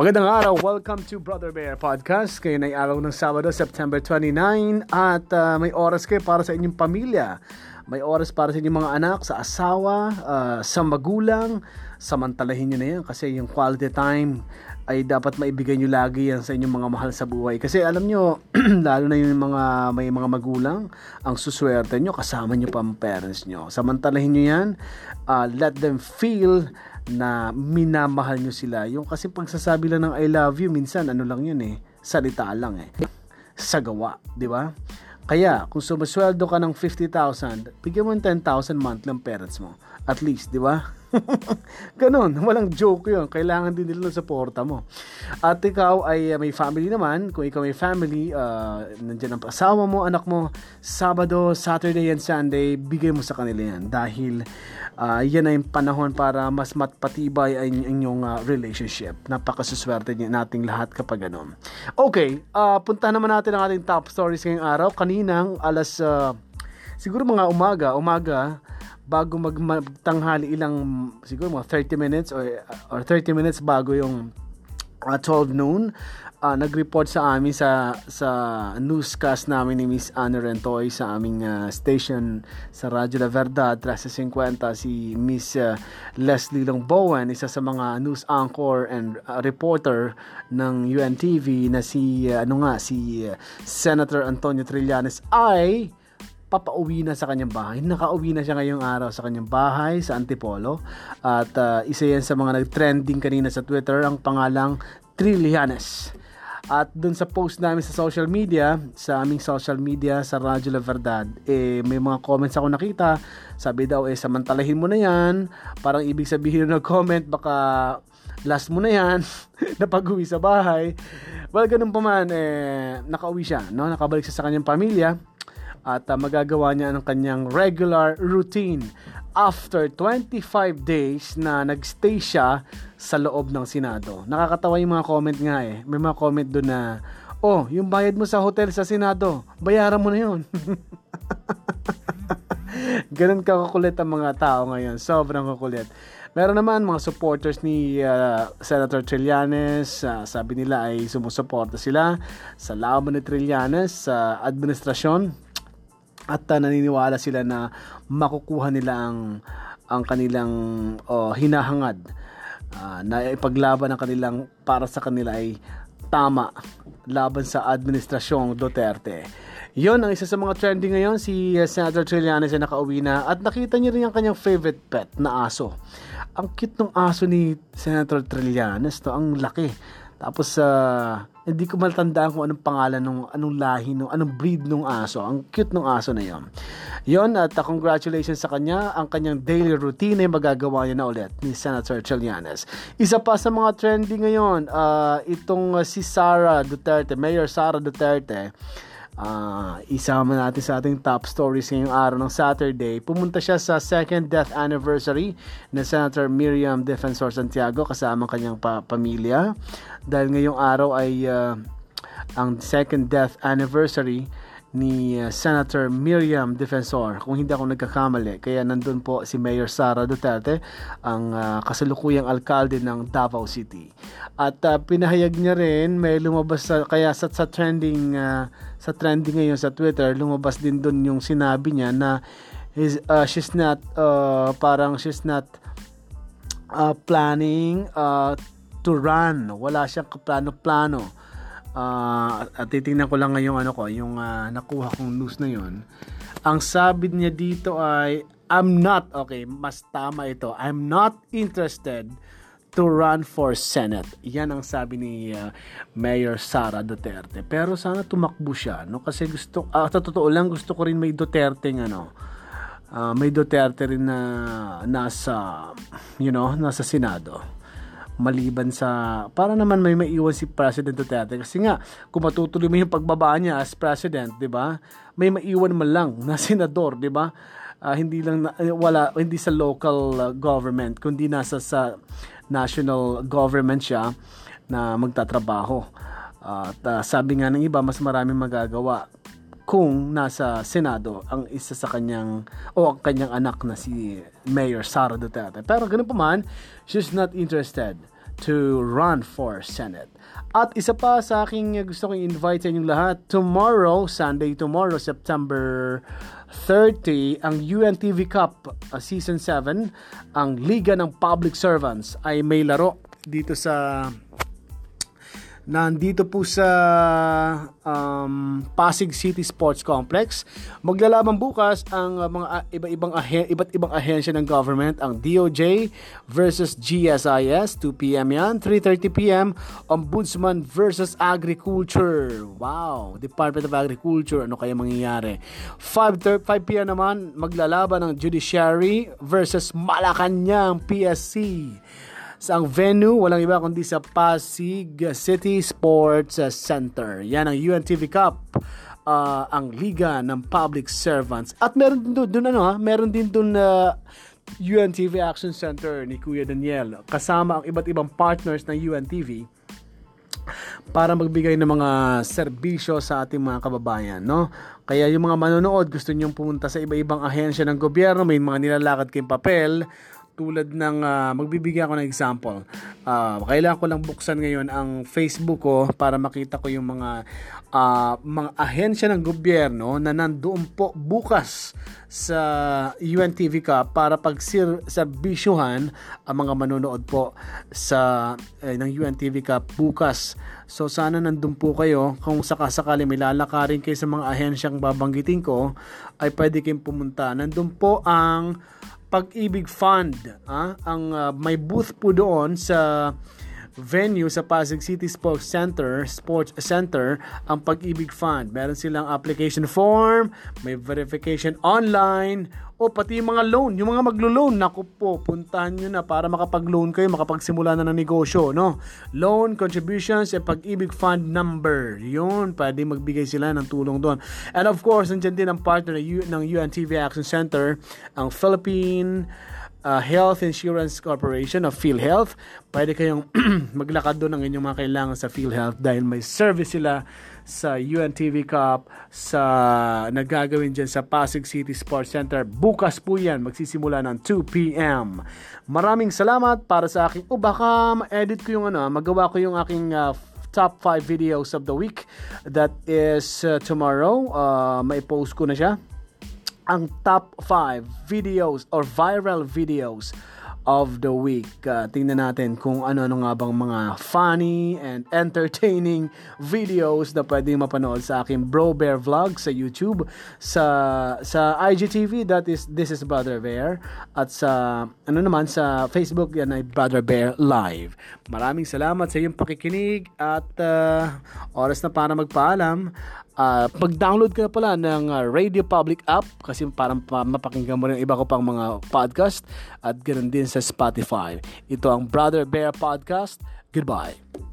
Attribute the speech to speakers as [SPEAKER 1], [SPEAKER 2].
[SPEAKER 1] Magandang araw, welcome to Brother Bear Podcast. Kayo ay araw ng Sabado, September 29 at uh, may oras kayo para sa inyong pamilya. May oras para sa inyong mga anak, sa asawa, uh, sa magulang. Samantalahin nyo na yan kasi yung quality time ay dapat maibigay nyo lagi yan sa inyong mga mahal sa buhay. Kasi alam nyo, lalo na yung mga may mga magulang, ang suswerte nyo, kasama nyo pa ang parents nyo. Samantalahin nyo yan, uh, let them feel na minamahal nyo sila. Yung kasi pagsasabi lang ng I love you, minsan ano lang yun eh, salita lang eh. Sa gawa, di ba? Kaya, kung sumasweldo ka ng 50,000, bigyan mo ng 10,000 monthly ang parents mo. At least, di ba? Ganon, walang joke yun. Kailangan din nila ng suporta mo. At ikaw ay uh, may family naman. Kung ikaw may family, uh, nandiyan ang asawa mo, anak mo, Sabado, Saturday, and Sunday, bigay mo sa kanila yan. Dahil uh, yan ay panahon para mas matpatibay ang inyong uh, relationship. Napakasuswerte nating lahat kapag ganon. Okay, uh, punta naman natin ang ating top stories ngayong araw. Kaninang alas, uh, siguro mga umaga, umaga, bago magtanghali ilang siguro mga 30 minutes or or 30 minutes bago yung uh, 12 noon uh, nag-report sa amin sa sa newscast namin ni Miss Anna Rentoy sa aming uh, station sa Radyo La Verdad. 1350 si Miss uh, Leslie Long Bowen isa sa mga news anchor and uh, reporter ng UNTV na si uh, ano nga si uh, Senator Antonio Trillanes ay papauwi na sa kanyang bahay. Nakauwi na siya ngayong araw sa kanyang bahay sa Antipolo. At uh, isa yan sa mga nag-trending kanina sa Twitter ang pangalang Trillianes. At dun sa post namin sa social media, sa aming social media sa Radyo La Verdad, eh, may mga comments ako nakita. Sabi daw, eh, samantalahin mo na yan. Parang ibig sabihin ng comment, baka last mo na yan, na pag-uwi sa bahay. Well, ganun pa man, eh, nakauwi siya, no? nakabalik siya sa kanyang pamilya at uh, magagawa niya ang kanyang regular routine after 25 days na nagstay siya sa loob ng Senado. Nakakatawa yung mga comment nga eh. May mga comment doon na, oh, yung bayad mo sa hotel sa Senado, bayaran mo na yun. Ganun kakukulit ang mga tao ngayon. Sobrang kukulit. Meron naman mga supporters ni uh, Senator Trillanes, uh, sabi nila ay sumusuporta sila sa laban ni Trillanes sa uh, administrasyon at uh, naniniwala sila na makukuha nila ang ang kanilang oh, hinahangad uh, na ipaglaban ang kanilang para sa kanila ay tama laban sa administrasyong Duterte. Yon ang isa sa mga trending ngayon si uh, Senator Trillanes ay nakauwi na at nakita niyo rin ang kanyang favorite pet na aso. Ang cute ng aso ni Senator Trillanes to, ang laki. Tapos uh, hindi ko matandaan kung anong pangalan nung anong lahi nung anong breed nung aso. Ang cute nung aso na 'yon. 'Yon at uh, congratulations sa kanya. Ang kanyang daily routine ay magagawa niya na ulit ni Senator Trillanes. Isa pa sa mga trending ngayon, uh, itong uh, si Sara Duterte, Mayor Sara Duterte uh, isama natin sa ating top stories ngayong araw ng Saturday. Pumunta siya sa second death anniversary ng Senator Miriam Defensor Santiago kasama kanyang pa- pamilya. Dahil ngayong araw ay uh, ang second death anniversary ni uh, Senator Miriam Defensor kung hindi ako nagkakamali. Kaya nandun po si Mayor Sara Duterte ang uh, kasalukuyang alkalde ng Davao City. At uh, pinahayag niya rin may lumabas sa, kaya sa, sa trending uh, sa trending ngayon sa Twitter lumabas din doon yung sinabi niya na is, uh, she's not uh, parang she's not uh, planning uh, to run. Wala siyang plano-plano uh, at titingnan ko lang ngayong ano ko, yung uh, nakuha kong news na yon. Ang sabi niya dito ay I'm not okay, mas tama ito. I'm not interested to run for Senate. Yan ang sabi ni uh, Mayor Sara Duterte. Pero sana tumakbo siya, no? Kasi gusto uh, sa totoo lang gusto ko rin may Duterte ng ano. Uh, may Duterte rin na nasa you know, nasa Senado maliban sa para naman may maiwan si President Duterte kasi nga kung matutuloy mo yung pagbaba niya as president, 'di ba? May maiwan man lang na senador, 'di ba? Uh, hindi lang na, eh, wala hindi sa local uh, government kundi nasa sa national government siya na magtatrabaho. Uh, at uh, sabi nga ng iba mas maraming magagawa kung nasa Senado ang isa sa kanyang o ang kanyang anak na si Mayor Sara Duterte. Pero ganun pa man, she's not interested to run for Senate. At isa pa sa aking gusto kong invite sa inyong lahat, tomorrow, Sunday tomorrow, September 30, ang UNTV Cup uh, Season 7, ang Liga ng Public Servants ay may laro dito sa nandito po sa um, Pasig City Sports Complex. Maglalaban bukas ang uh, mga uh, iba-ibang ahe- iba't ibang ahensya ng government, ang DOJ versus GSIS, 2 p.m. yan, 3:30 p.m. Ombudsman versus Agriculture. Wow, Department of Agriculture, ano kaya mangyayari? 5 5 p.m. naman maglalaban ng Judiciary versus Malacanang PSC sa ang venue, walang iba kundi sa Pasig City Sports Center. Yan ang UNTV Cup. Uh, ang Liga ng Public Servants. At meron din doon, ano ha, meron din doon na uh, UNTV Action Center ni Kuya Daniel kasama ang iba't ibang partners ng UNTV para magbigay ng mga serbisyo sa ating mga kababayan, no? Kaya yung mga manonood, gusto niyo pumunta sa iba-ibang ahensya ng gobyerno, may mga nilalakad kayong papel, tulad ng uh, magbibigay ako ng example. Uh, kailangan ko lang buksan ngayon ang Facebook ko para makita ko yung mga uh, mga ahensya ng gobyerno na nandoon po bukas sa UNTV Cup para pagserbisyuhan ang mga manonood po sa eh, ng UNTV Cup bukas. So sana nandun po kayo kung sakasakali may lalakarin kayo sa mga ahensyang babanggitin ko ay pwede kayong pumunta. Nandun po ang pag-ibig Fund. Ah? Ang uh, may booth po doon sa venue sa Pasig City Sports Center, Sports Center, ang Pag-ibig Fund. Meron silang application form, may verification online, o pati yung mga loan, yung mga maglo-loan, naku po, puntahan nyo na para makapag-loan kayo, makapagsimula na ng negosyo, no? Loan, contributions, at Pag-ibig Fund number. Yun, pwede magbigay sila ng tulong doon. And of course, nandiyan din ang partner ng UNTV Action Center, ang Philippine uh, Health Insurance Corporation of PhilHealth. Pwede kayong maglakad doon ng inyong mga kailangan sa PhilHealth dahil may service sila sa UNTV Cup sa nagagawin dyan sa Pasig City Sports Center. Bukas po yan, magsisimula ng 2 p.m. Maraming salamat para sa aking, o baka ma-edit ko yung ano, magawa ko yung aking uh, top 5 videos of the week. That is uh, tomorrow. Uh, may post ko na siya ang top 5 videos or viral videos of the week. Uh, tingnan natin kung ano-ano nga bang mga funny and entertaining videos na pwede mapanood sa aking Bro Bear Vlog sa YouTube, sa sa IGTV that is This is Brother Bear at sa ano naman sa Facebook yan ay Brother Bear Live. Maraming salamat sa iyong pakikinig at uh, oras na para magpaalam. Uh, pag-download ka pala ng uh, Radio Public app kasi parang pa, mapakinggan mo rin iba ko pang mga podcast at ganoon din sa Spotify. Ito ang Brother Bear Podcast. Goodbye.